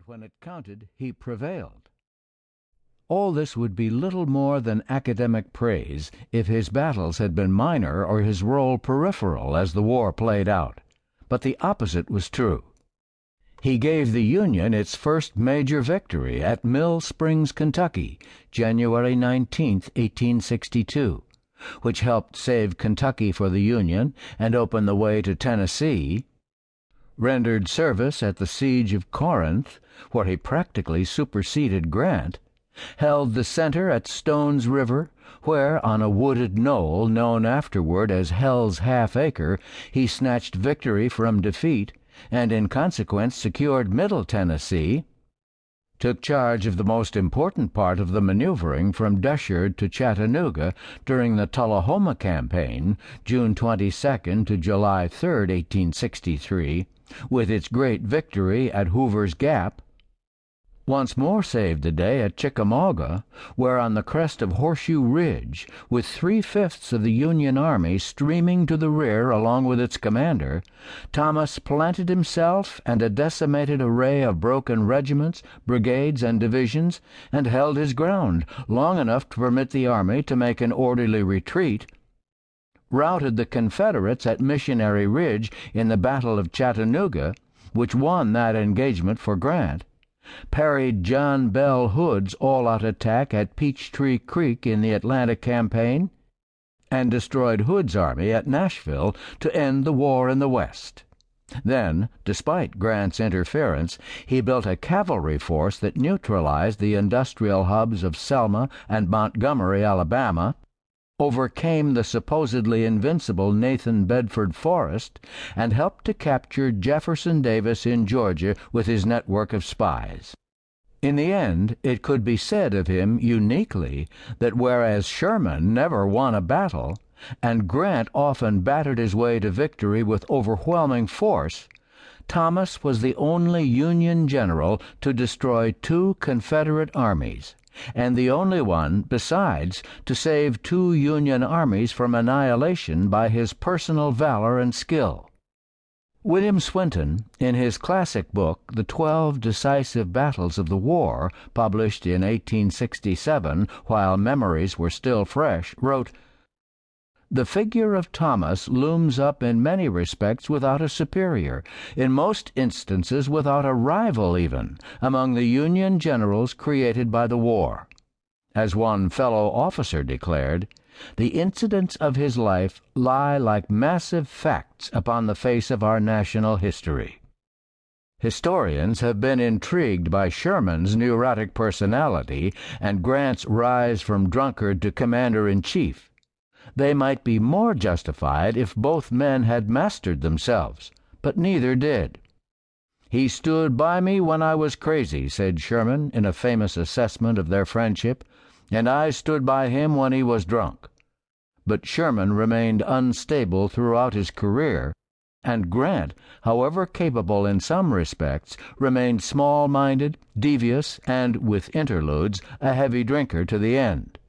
and when it counted, he prevailed. All this would be little more than academic praise if his battles had been minor or his role peripheral as the war played out. But the opposite was true. He gave the Union its first major victory at Mill Springs, Kentucky, January 19, 1862, which helped save Kentucky for the Union and open the way to Tennessee, rendered service at the siege of Corinth, where he practically superseded Grant, held the center at Stone's River, where, on a wooded knoll known afterward as Hell's Half Acre, he snatched victory from defeat, and in consequence secured Middle Tennessee, took charge of the most important part of the maneuvering from Deshard to Chattanooga during the Tullahoma campaign, June 22 to July 3, 1863, with its great victory at Hoover's Gap, once more saved the day at Chickamauga, where on the crest of Horseshoe Ridge, with three fifths of the Union army streaming to the rear along with its commander, Thomas planted himself and a decimated array of broken regiments, brigades, and divisions, and held his ground long enough to permit the army to make an orderly retreat routed the Confederates at Missionary Ridge in the Battle of Chattanooga, which won that engagement for Grant, parried John Bell Hood's all out attack at Peachtree Creek in the Atlanta campaign, and destroyed Hood's army at Nashville to end the war in the West. Then, despite Grant's interference, he built a cavalry force that neutralized the industrial hubs of Selma and Montgomery, Alabama, overcame the supposedly invincible Nathan Bedford Forrest, and helped to capture Jefferson Davis in Georgia with his network of spies. In the end, it could be said of him uniquely that whereas Sherman never won a battle, and Grant often battered his way to victory with overwhelming force, Thomas was the only Union general to destroy two Confederate armies and the only one, besides, to save two Union armies from annihilation by his personal valor and skill. William Swinton, in his classic book, The Twelve Decisive Battles of the War, published in 1867 while memories were still fresh, wrote, the figure of Thomas looms up in many respects without a superior, in most instances without a rival even, among the Union generals created by the war. As one fellow officer declared, the incidents of his life lie like massive facts upon the face of our national history. Historians have been intrigued by Sherman's neurotic personality and Grant's rise from drunkard to commander in chief they might be more justified if both men had mastered themselves, but neither did. He stood by me when I was crazy, said Sherman in a famous assessment of their friendship, and I stood by him when he was drunk. But Sherman remained unstable throughout his career, and Grant, however capable in some respects, remained small minded, devious, and, with interludes, a heavy drinker to the end.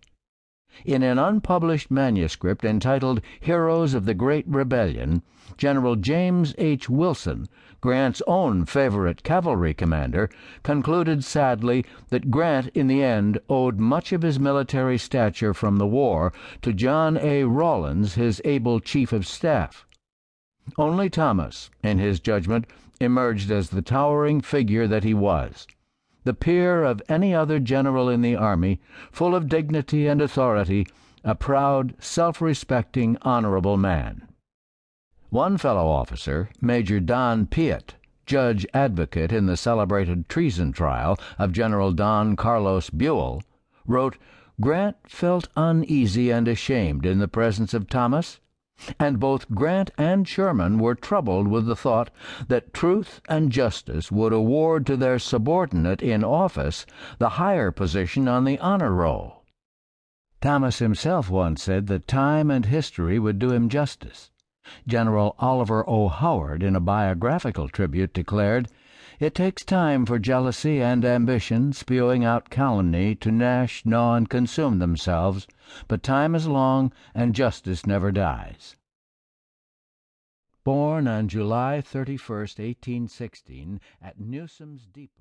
In an unpublished manuscript entitled Heroes of the Great Rebellion, General James H. Wilson, Grant's own favorite cavalry commander, concluded sadly that Grant in the end owed much of his military stature from the war to John A. Rawlins, his able chief of staff. Only Thomas, in his judgment, emerged as the towering figure that he was the peer of any other general in the army, full of dignity and authority, a proud, self respecting, honorable man. One fellow officer, Major Don Piatt, judge advocate in the celebrated treason trial of General Don Carlos Buell, wrote Grant felt uneasy and ashamed in the presence of Thomas and both Grant and Sherman were troubled with the thought that truth and justice would award to their subordinate in office the higher position on the honor roll. Thomas himself once said that time and history would do him justice. General Oliver O. Howard, in a biographical tribute, declared, It takes time for jealousy and ambition, spewing out calumny, to gnash, gnaw, and consume themselves, but time is long, and justice never dies. Born on July 31, 1816, at Newsom's Depot.